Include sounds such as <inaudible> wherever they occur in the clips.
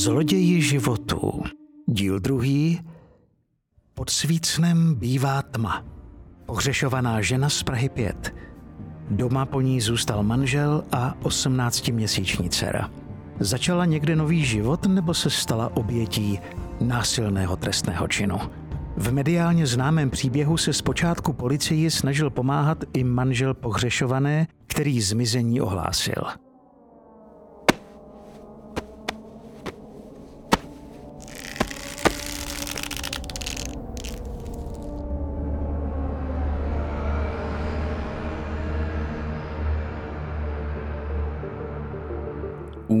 Zloději životu. Díl druhý. Pod svícnem bývá tma. Pohřešovaná žena z Prahy 5. Doma po ní zůstal manžel a 18-měsíční dcera. Začala někde nový život nebo se stala obětí násilného trestného činu? V mediálně známém příběhu se zpočátku policii snažil pomáhat i manžel pohřešované, který zmizení ohlásil.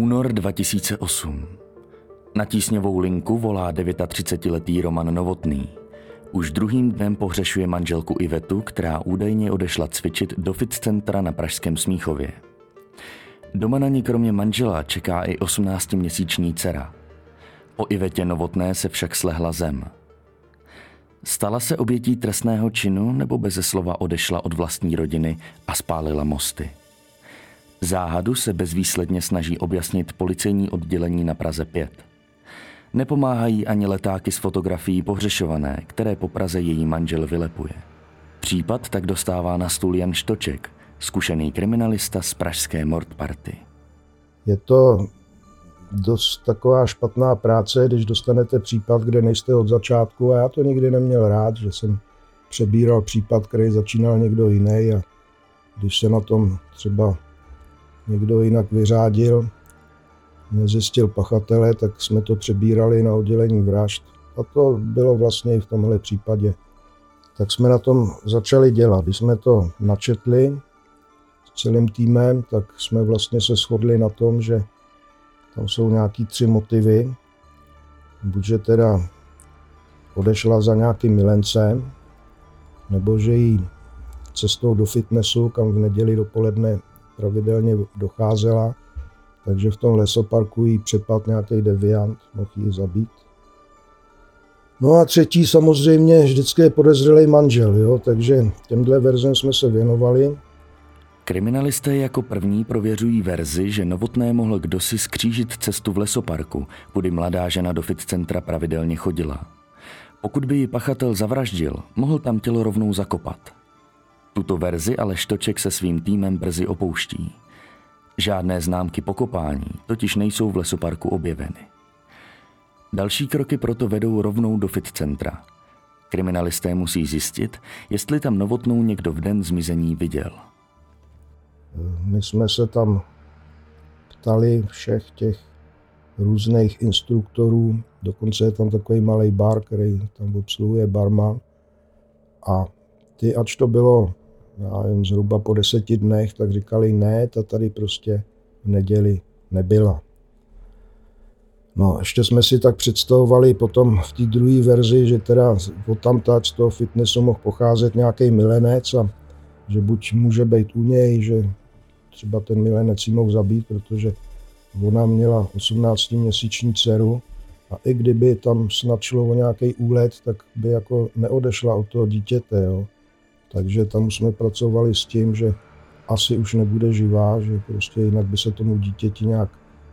Únor 2008. Na tísňovou linku volá 39-letý Roman Novotný. Už druhým dnem pohřešuje manželku Ivetu, která údajně odešla cvičit do fit centra na Pražském Smíchově. Doma na ní kromě manžela čeká i 18-měsíční dcera. O Ivetě Novotné se však slehla zem. Stala se obětí trestného činu nebo beze slova odešla od vlastní rodiny a spálila mosty. Záhadu se bezvýsledně snaží objasnit policejní oddělení na Praze 5. Nepomáhají ani letáky s fotografií pohřešované, které po Praze její manžel vylepuje. Případ tak dostává na stůl Jan Štoček, zkušený kriminalista z pražské Mord Party. Je to dost taková špatná práce, když dostanete případ, kde nejste od začátku a já to nikdy neměl rád, že jsem přebíral případ, který začínal někdo jiný a když se na tom třeba někdo jinak vyřádil, nezjistil pachatele, tak jsme to přebírali na oddělení vražd. A to bylo vlastně i v tomhle případě. Tak jsme na tom začali dělat. Když jsme to načetli s celým týmem, tak jsme vlastně se shodli na tom, že tam jsou nějaký tři motivy. Buď, že teda odešla za nějakým milencem, nebo že jí cestou do fitnessu, kam v neděli dopoledne pravidelně docházela, takže v tom lesoparku jí přepad nějaký deviant, mohl ji zabít. No a třetí samozřejmě vždycky je podezřelý manžel, jo? takže těmhle verzem jsme se věnovali. Kriminalisté jako první prověřují verzi, že Novotné mohl kdosi skřížit cestu v lesoparku, kudy mladá žena do fit centra pravidelně chodila. Pokud by ji pachatel zavraždil, mohl tam tělo rovnou zakopat. Tuto verzi ale Štoček se svým týmem brzy opouští. Žádné známky pokopání totiž nejsou v lesoparku objeveny. Další kroky proto vedou rovnou do fit centra. Kriminalisté musí zjistit, jestli tam novotnou někdo v den zmizení viděl. My jsme se tam ptali všech těch různých instruktorů, dokonce je tam takový malý bar, který tam obsluhuje barman. A ty, ač to bylo já jen zhruba po deseti dnech, tak říkali ne, ta tady prostě v neděli nebyla. No, ještě jsme si tak představovali potom v té druhé verzi, že teda od tam z toho fitnessu mohl pocházet nějaký milenec a že buď může být u něj, že třeba ten milenec ji mohl zabít, protože ona měla 18-měsíční dceru a i kdyby tam snad šlo o nějaký úlet, tak by jako neodešla od toho dítěte. Jo. Takže tam jsme pracovali s tím, že asi už nebude živá, že prostě jinak by se tomu dítěti nějak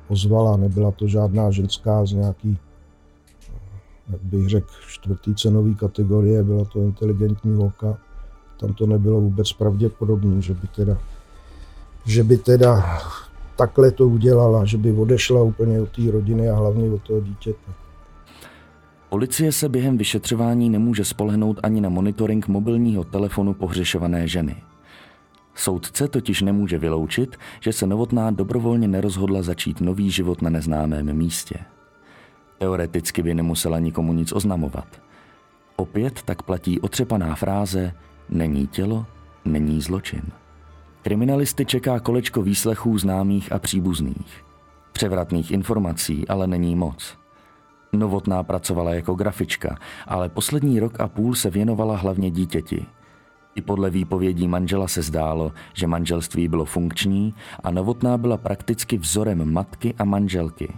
ozvala. Nebyla to žádná ženská z nějaký, jak bych řekl, čtvrtý cenový kategorie, byla to inteligentní holka. Tam to nebylo vůbec pravděpodobné, že by teda, že by teda takhle to udělala, že by odešla úplně od té rodiny a hlavně od toho dítěte. Policie se během vyšetřování nemůže spolehnout ani na monitoring mobilního telefonu pohřešované ženy. Soudce totiž nemůže vyloučit, že se Novotná dobrovolně nerozhodla začít nový život na neznámém místě. Teoreticky by nemusela nikomu nic oznamovat. Opět tak platí otřepaná fráze není tělo, není zločin. Kriminalisty čeká kolečko výslechů známých a příbuzných. Převratných informací ale není moc – Novotná pracovala jako grafička, ale poslední rok a půl se věnovala hlavně dítěti. I podle výpovědí manžela se zdálo, že manželství bylo funkční a Novotná byla prakticky vzorem matky a manželky.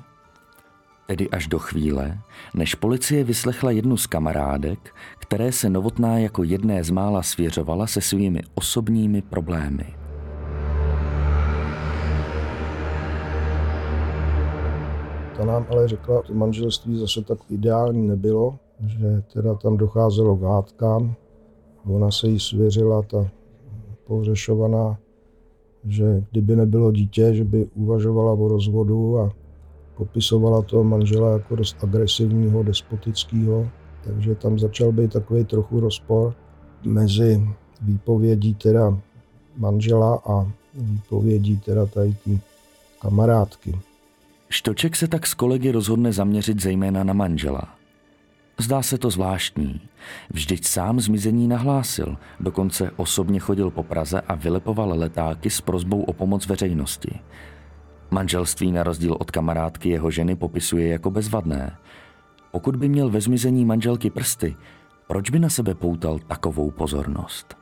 Tedy až do chvíle, než policie vyslechla jednu z kamarádek, které se Novotná jako jedné z mála svěřovala se svými osobními problémy. Ta nám ale řekla, že manželství zase tak ideální nebylo, že teda tam docházelo k hádkám. Ona se jí svěřila, ta pohřešovaná, že kdyby nebylo dítě, že by uvažovala o rozvodu a popisovala toho manžela jako dost agresivního, despotického. Takže tam začal být takový trochu rozpor mezi výpovědí teda manžela a výpovědí teda tady kamarádky. Štoček se tak s kolegy rozhodne zaměřit zejména na manžela. Zdá se to zvláštní. Vždyť sám zmizení nahlásil, dokonce osobně chodil po Praze a vylepoval letáky s prozbou o pomoc veřejnosti. Manželství na rozdíl od kamarádky jeho ženy popisuje jako bezvadné. Pokud by měl ve zmizení manželky prsty, proč by na sebe poutal takovou pozornost?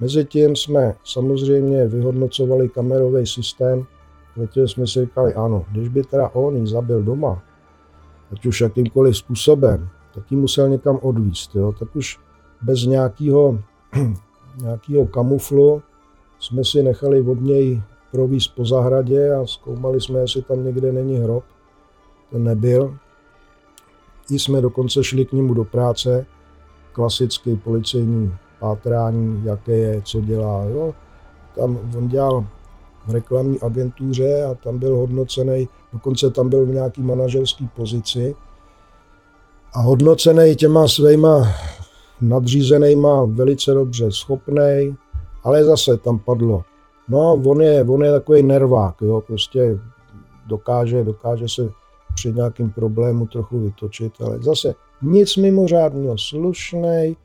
Mezitím jsme samozřejmě vyhodnocovali kamerový systém, protože jsme si říkali, ano, když by teda on ji zabil doma, ať už jakýmkoliv způsobem, tak ji musel někam odvíst. Jo? Tak už bez nějakého, <clears throat> nějakého kamuflu jsme si nechali od něj províst po zahradě a zkoumali jsme, jestli tam někde není hrob. Ten nebyl. I jsme dokonce šli k němu do práce, klasický policejní pátrání, jaké je, co dělá. Jo. Tam on dělal v reklamní agentuře a tam byl hodnocený, dokonce tam byl v nějaký manažerské pozici a hodnocený těma svýma nadřízenýma velice dobře schopný, ale zase tam padlo. No, on je, on je takový nervák, jo, prostě dokáže, dokáže se při nějakým problému trochu vytočit, ale zase nic mimořádného, slušnej,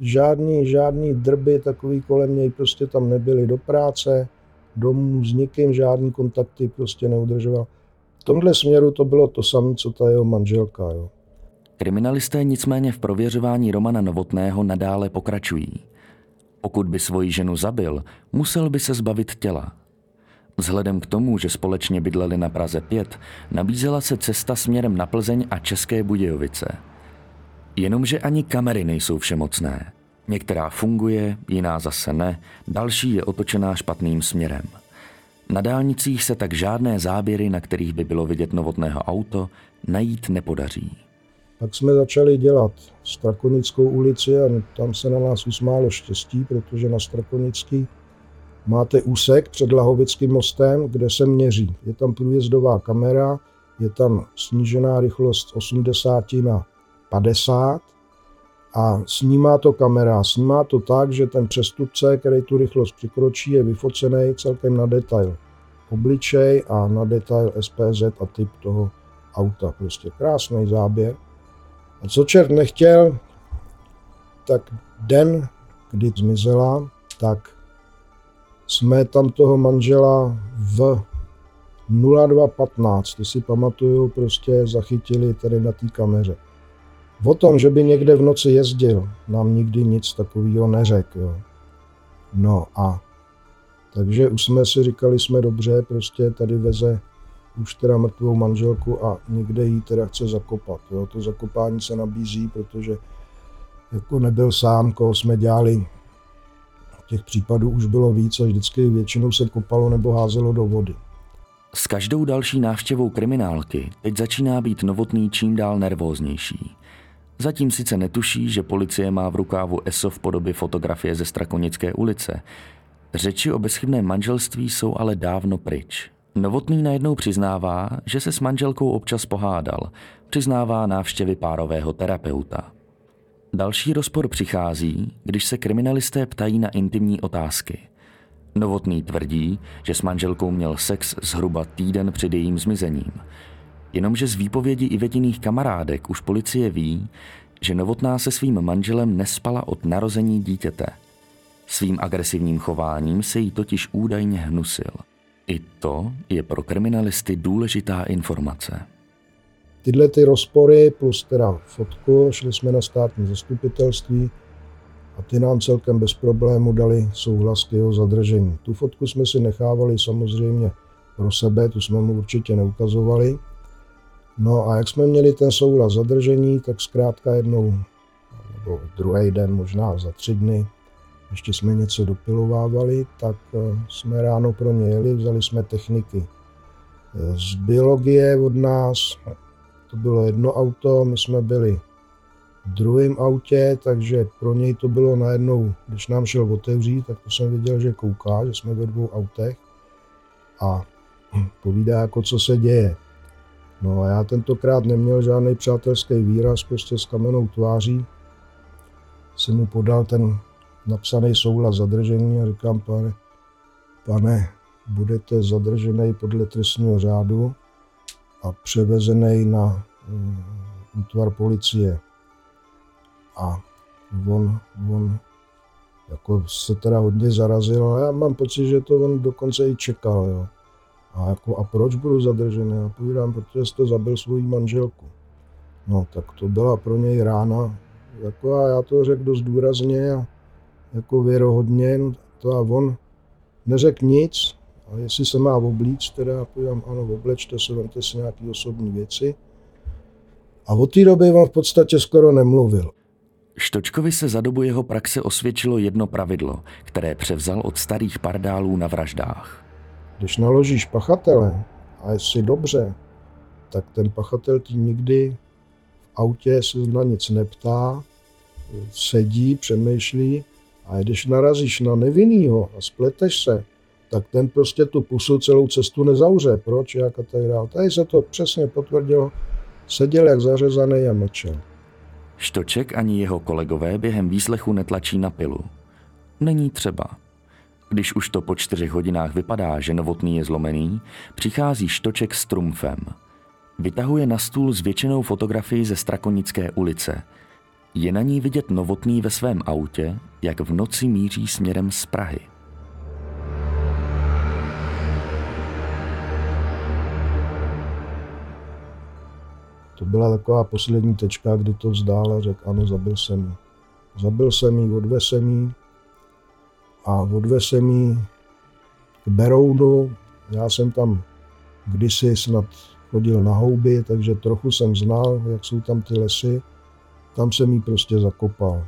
žádný, žádný drby takový kolem něj prostě tam nebyly do práce, domů s nikým, žádný kontakty prostě neudržoval. V tomhle směru to bylo to samé, co ta jeho manželka. Jo. Kriminalisté nicméně v prověřování Romana Novotného nadále pokračují. Pokud by svoji ženu zabil, musel by se zbavit těla. Vzhledem k tomu, že společně bydleli na Praze 5, nabízela se cesta směrem na Plzeň a České Budějovice. Jenomže ani kamery nejsou všemocné. Některá funguje, jiná zase ne, další je otočená špatným směrem. Na dálnicích se tak žádné záběry, na kterých by bylo vidět novotného auto, najít nepodaří. Pak jsme začali dělat Strakonickou ulici a tam se na nás usmálo štěstí, protože na Strakonický máte úsek před Lahovickým mostem, kde se měří. Je tam průjezdová kamera, je tam snížená rychlost 80 na 50 a snímá to kamera. Snímá to tak, že ten přestupce, který tu rychlost překročí, je vyfocený celkem na detail obličej a na detail SPZ a typ toho auta. Prostě krásný záběr. A co čert nechtěl, tak den, kdy zmizela, tak jsme tam toho manžela v 0215, to si pamatuju, prostě zachytili tady na té kameře. O tom, že by někde v noci jezdil, nám nikdy nic takového neřekl. No a takže už jsme si říkali, jsme dobře, prostě tady veze už teda mrtvou manželku a někde jí teda chce zakopat. Jo. To zakopání se nabízí, protože jako nebyl sám, koho jsme dělali. Těch případů už bylo víc a vždycky většinou se kopalo nebo házelo do vody. S každou další návštěvou kriminálky teď začíná být novotný čím dál nervóznější. Zatím sice netuší, že policie má v rukávu ESO v podobě fotografie ze Strakonické ulice. Řeči o bezchybném manželství jsou ale dávno pryč. Novotný najednou přiznává, že se s manželkou občas pohádal. Přiznává návštěvy párového terapeuta. Další rozpor přichází, když se kriminalisté ptají na intimní otázky. Novotný tvrdí, že s manželkou měl sex zhruba týden před jejím zmizením. Jenomže z výpovědi Ivetiných kamarádek už policie ví, že Novotná se svým manželem nespala od narození dítěte. Svým agresivním chováním se jí totiž údajně hnusil. I to je pro kriminalisty důležitá informace. Tyhle ty rozpory plus teda fotku, šli jsme na státní zastupitelství a ty nám celkem bez problému dali souhlas k jeho zadržení. Tu fotku jsme si nechávali samozřejmě pro sebe, tu jsme mu určitě neukazovali. No a jak jsme měli ten souhlas zadržení, tak zkrátka jednou, nebo druhý den, možná za tři dny, ještě jsme něco dopilovávali, tak eh, jsme ráno pro ně jeli, vzali jsme techniky eh, z biologie od nás, to bylo jedno auto, my jsme byli v druhém autě, takže pro něj to bylo najednou, když nám šel otevřít, tak to jsem viděl, že kouká, že jsme ve dvou autech a povídá, jako co se děje. No a já tentokrát neměl žádný přátelský výraz, prostě s kamenou tváří. Jsem mu podal ten napsaný souhlas zadržení a říkám, pane, pane, budete zadržený podle trestního řádu a převezený na um, útvar policie. A on, on jako se teda hodně zarazil, ale já mám pocit, že to on dokonce i čekal. Jo. A, jako, a proč budu zadržený? Já povídám, protože jste zabil svou manželku. No, tak to byla pro něj rána. Jako a já to řekl dost důrazně a jako věrohodně. No, to a on neřekl nic. A jestli se má oblíct, teda já povídám, ano, oblečte se, vemte si nějaké osobní věci. A od té doby on v podstatě skoro nemluvil. Štočkovi se za dobu jeho praxe osvědčilo jedno pravidlo, které převzal od starých pardálů na vraždách. Když naložíš pachatele a jsi dobře, tak ten pachatel ti nikdy v autě se na nic neptá, sedí, přemýšlí a když narazíš na nevinnýho a spleteš se, tak ten prostě tu pusu celou cestu nezavře. Proč, jak a tak dále. Tady se to přesně potvrdilo. Seděl jak zařezaný a mlčel. Štoček ani jeho kolegové během výslechu netlačí na pilu. Není třeba. Když už to po čtyřech hodinách vypadá, že novotný je zlomený, přichází Štoček s trumfem. Vytahuje na stůl zvětšenou fotografii ze Strakonické ulice. Je na ní vidět novotný ve svém autě, jak v noci míří směrem z Prahy. To byla taková poslední tečka, kdy to vzdál a řekl, ano, zabil jsem ji. Zabil jsem ji, odvez jsem ji a odvez jsem ji k Berounu. Já jsem tam kdysi snad chodil na houby, takže trochu jsem znal, jak jsou tam ty lesy. Tam jsem ji prostě zakopal.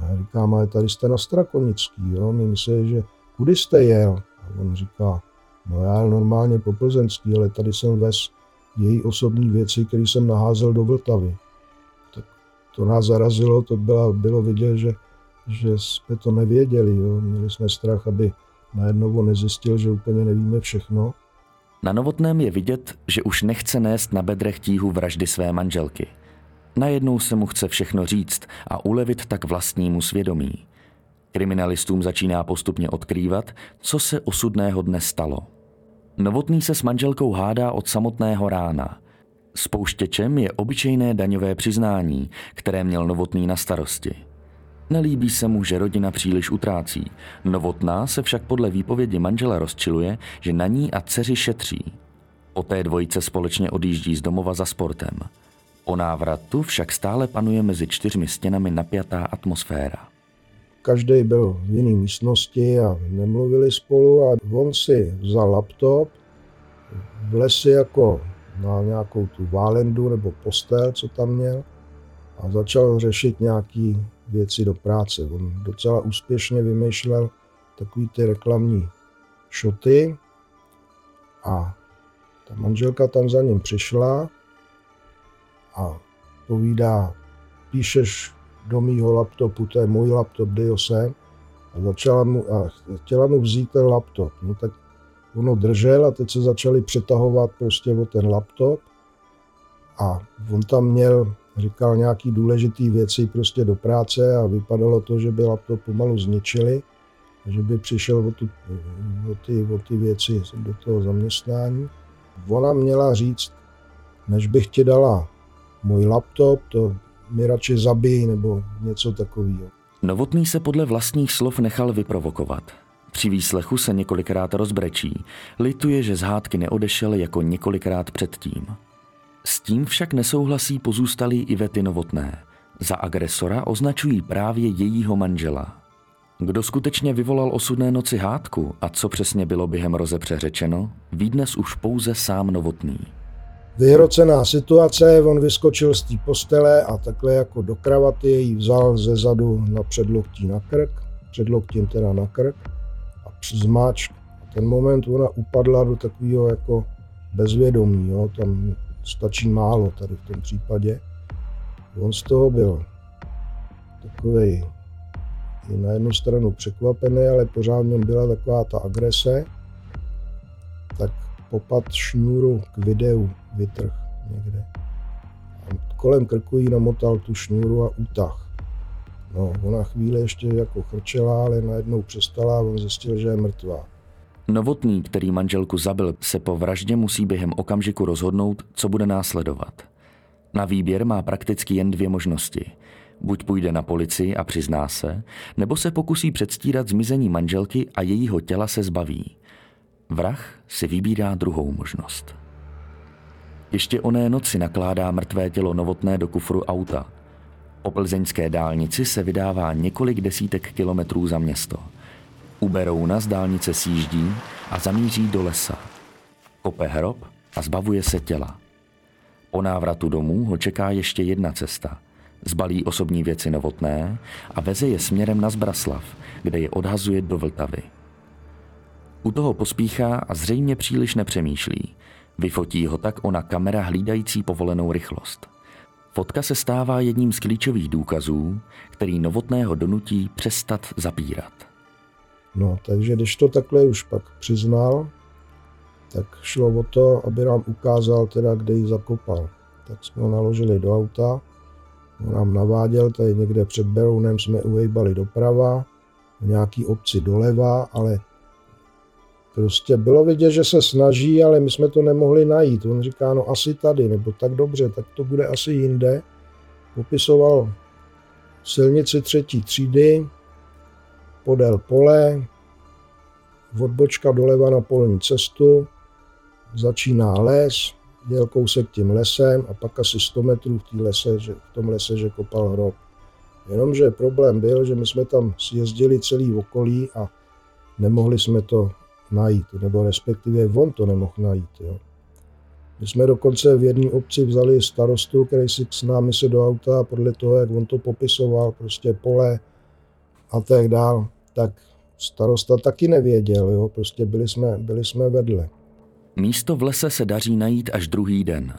Já říkám, ale tady jste na Strakonický, jo? My myslí, že kudy jste jel? A on říká, no já jel normálně po Plzeňský, ale tady jsem vez její osobní věci, které jsem naházel do Vltavy. Tak to nás zarazilo, to bylo, bylo vidět, že, že jsme to nevěděli. Jo. Měli jsme strach, aby najednou nezjistil, že úplně nevíme všechno. Na Novotném je vidět, že už nechce nést na bedrech tíhu vraždy své manželky. Najednou se mu chce všechno říct a ulevit tak vlastnímu svědomí. Kriminalistům začíná postupně odkrývat, co se osudného dne stalo. Novotný se s manželkou hádá od samotného rána. Spouštěčem je obyčejné daňové přiznání, které měl Novotný na starosti. Nelíbí se mu, že rodina příliš utrácí. Novotná se však podle výpovědi manžela rozčiluje, že na ní a dceři šetří. Poté dvojice společně odjíždí z domova za sportem. Po návratu však stále panuje mezi čtyřmi stěnami napjatá atmosféra každý byl v jiné místnosti a nemluvili spolu a on si vzal laptop, vlez si jako na nějakou tu válendu nebo postel, co tam měl a začal řešit nějaké věci do práce. On docela úspěšně vymýšlel takový ty reklamní šoty a ta manželka tam za ním přišla a povídá, píšeš do mýho laptopu, to je můj laptop, kde ho jsem, a, začala mu, a chtěla mu vzít ten laptop. No tak ono držel a teď se začali přetahovat prostě o ten laptop a on tam měl, říkal nějaký důležitý věci prostě do práce a vypadalo to, že by laptop pomalu zničili, že by přišel o, tu, o, ty, o ty věci do toho zaměstnání. Ona měla říct, než bych ti dala můj laptop, to mi radši zabij nebo něco takového. Novotný se podle vlastních slov nechal vyprovokovat. Při výslechu se několikrát rozbrečí. Lituje, že z hádky neodešel jako několikrát předtím. S tím však nesouhlasí pozůstalí Ivety Novotné. Za agresora označují právě jejího manžela. Kdo skutečně vyvolal osudné noci hádku a co přesně bylo během rozepře řečeno, ví dnes už pouze sám Novotný. Vyhrocená situace, on vyskočil z té postele a takhle jako do kravaty ji vzal ze zadu na předloktí na krk, předloktím teda na krk a zmáč. A ten moment ona upadla do takového jako bezvědomí, jo. tam stačí málo tady v tom případě. On z toho byl takový na jednu stranu překvapený, ale pořád v něm byla taková ta agrese, tak popad šňůru k videu vytrh někde. A kolem krku jí namotal tu šňůru a útah. No, ona chvíli ještě jako chrčela, ale najednou přestala a on zjistil, že je mrtvá. Novotný, který manželku zabil, se po vraždě musí během okamžiku rozhodnout, co bude následovat. Na výběr má prakticky jen dvě možnosti. Buď půjde na policii a přizná se, nebo se pokusí předstírat zmizení manželky a jejího těla se zbaví. Vrah si vybírá druhou možnost. Ještě oné noci nakládá mrtvé tělo novotné do kufru auta. Po plzeňské dálnici se vydává několik desítek kilometrů za město. U Berouna z dálnice sjíždí a zamíří do lesa. Kope hrob a zbavuje se těla. Po návratu domů ho čeká ještě jedna cesta. Zbalí osobní věci novotné a veze je směrem na Zbraslav, kde je odhazuje do Vltavy. U toho pospíchá a zřejmě příliš nepřemýšlí. Vyfotí ho tak ona kamera hlídající povolenou rychlost. Fotka se stává jedním z klíčových důkazů, který novotného donutí přestat zapírat. No, takže když to takhle už pak přiznal, tak šlo o to, aby nám ukázal teda, kde ji zakopal. Tak jsme ho naložili do auta, on nám naváděl, tady někde před Berounem jsme uhejbali doprava, v nějaký obci doleva, ale prostě bylo vidět, že se snaží, ale my jsme to nemohli najít. On říká, no asi tady, nebo tak dobře, tak to bude asi jinde. Popisoval silnici třetí třídy, podél pole, odbočka doleva na polní cestu, začíná les, jel kousek tím lesem a pak asi 100 metrů v, lese, že, v tom lese, že kopal hrob. Jenomže problém byl, že my jsme tam sjezdili celý okolí a nemohli jsme to najít, nebo respektive on to nemohl najít. Jo. My jsme dokonce v jedné obci vzali starostu, který si s námi se do auta a podle toho, jak on to popisoval, prostě pole a tak dál, tak starosta taky nevěděl, jo, prostě byli jsme, byli jsme vedle. Místo v lese se daří najít až druhý den.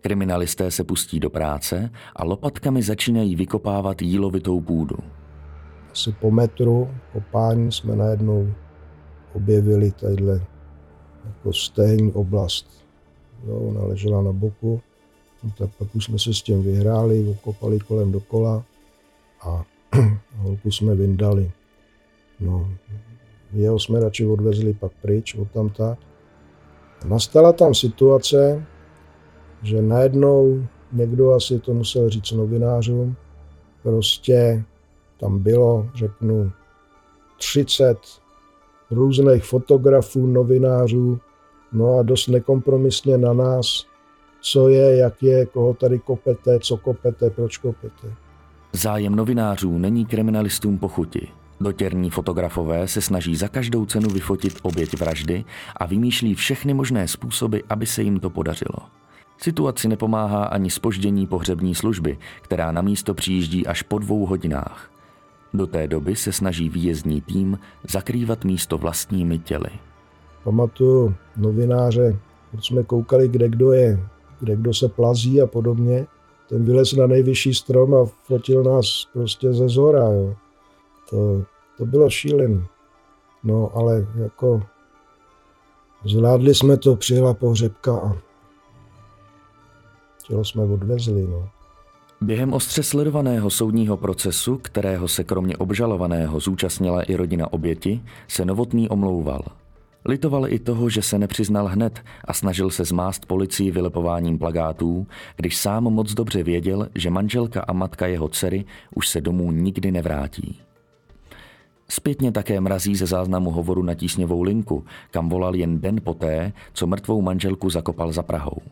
Kriminalisté se pustí do práce a lopatkami začínají vykopávat jílovitou půdu. Asi po metru kopání jsme najednou objevili tadyhle jako stejný oblast. Jo, ona ležela na boku, no, tak pak už jsme se s tím vyhráli, okopali kolem dokola a <clears throat> holku jsme vyndali. No, jeho jsme radši odvezli pak pryč od tamta. Nastala tam situace, že najednou někdo asi to musel říct novinářům, prostě tam bylo, řeknu, 30 různých fotografů, novinářů, no a dost nekompromisně na nás, co je, jak je, koho tady kopete, co kopete, proč kopete. Zájem novinářů není kriminalistům pochuti. Dotěrní fotografové se snaží za každou cenu vyfotit oběť vraždy a vymýšlí všechny možné způsoby, aby se jim to podařilo. Situaci nepomáhá ani spoždění pohřební služby, která na místo přijíždí až po dvou hodinách. Do té doby se snaží výjezdní tým zakrývat místo vlastními těly. Pamatuju novináře, když jsme koukali, kde kdo je, kde kdo se plazí a podobně. Ten vylez na nejvyšší strom a fotil nás prostě ze zhora. Jo. To, to bylo šílené. No, ale jako zvládli jsme to, přijela pohřebka a tělo jsme odvezli. No. Během ostře sledovaného soudního procesu, kterého se kromě obžalovaného zúčastnila i rodina oběti, se Novotný omlouval. Litoval i toho, že se nepřiznal hned a snažil se zmást policii vylepováním plagátů, když sám moc dobře věděl, že manželka a matka jeho dcery už se domů nikdy nevrátí. Zpětně také mrazí ze záznamu hovoru na tísněvou linku, kam volal jen den poté, co mrtvou manželku zakopal za Prahou.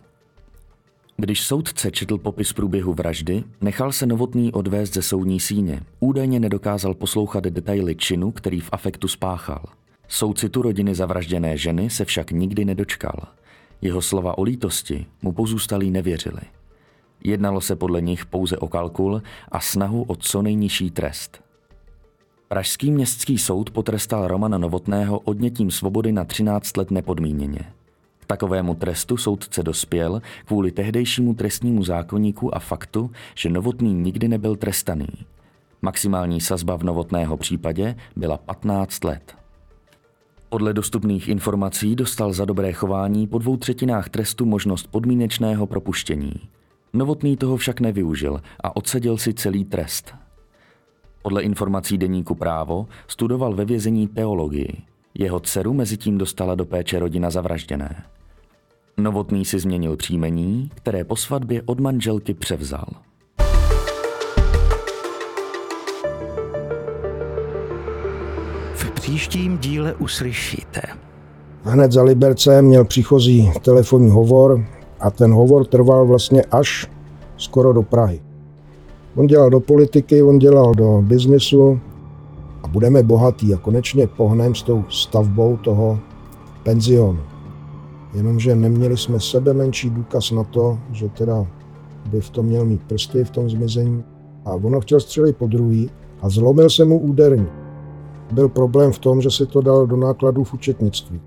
Když soudce četl popis průběhu vraždy, nechal se Novotný odvést ze soudní síně. Údajně nedokázal poslouchat detaily činu, který v afektu spáchal. Soucitu rodiny zavražděné ženy se však nikdy nedočkal. Jeho slova o lítosti mu pozůstalí nevěřili. Jednalo se podle nich pouze o kalkul a snahu o co nejnižší trest. Pražský městský soud potrestal Romana Novotného odnětím svobody na 13 let nepodmíněně. K takovému trestu soudce dospěl kvůli tehdejšímu trestnímu zákonníku a faktu, že Novotný nikdy nebyl trestaný. Maximální sazba v Novotného případě byla 15 let. Podle dostupných informací dostal za dobré chování po dvou třetinách trestu možnost podmínečného propuštění. Novotný toho však nevyužil a odseděl si celý trest. Podle informací deníku Právo studoval ve vězení teologii. Jeho dceru mezitím dostala do péče rodina zavražděné. Novotný si změnil příjmení, které po svatbě od manželky převzal. V příštím díle uslyšíte. Hned za Liberce měl příchozí telefonní hovor a ten hovor trval vlastně až skoro do Prahy. On dělal do politiky, on dělal do biznesu a budeme bohatý a konečně pohnem s tou stavbou toho penzionu. Jenomže neměli jsme sebe menší důkaz na to, že teda by v tom měl mít prsty v tom zmizení. A ono chtěl střelit po druhý a zlomil se mu úderní. Byl problém v tom, že si to dal do nákladů v účetnictví.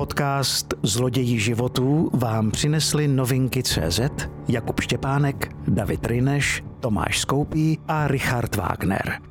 Podcast Zloději životů vám přinesli novinky CZ, Jakub Štěpánek, David Rineš, Tomáš Skoupí a Richard Wagner.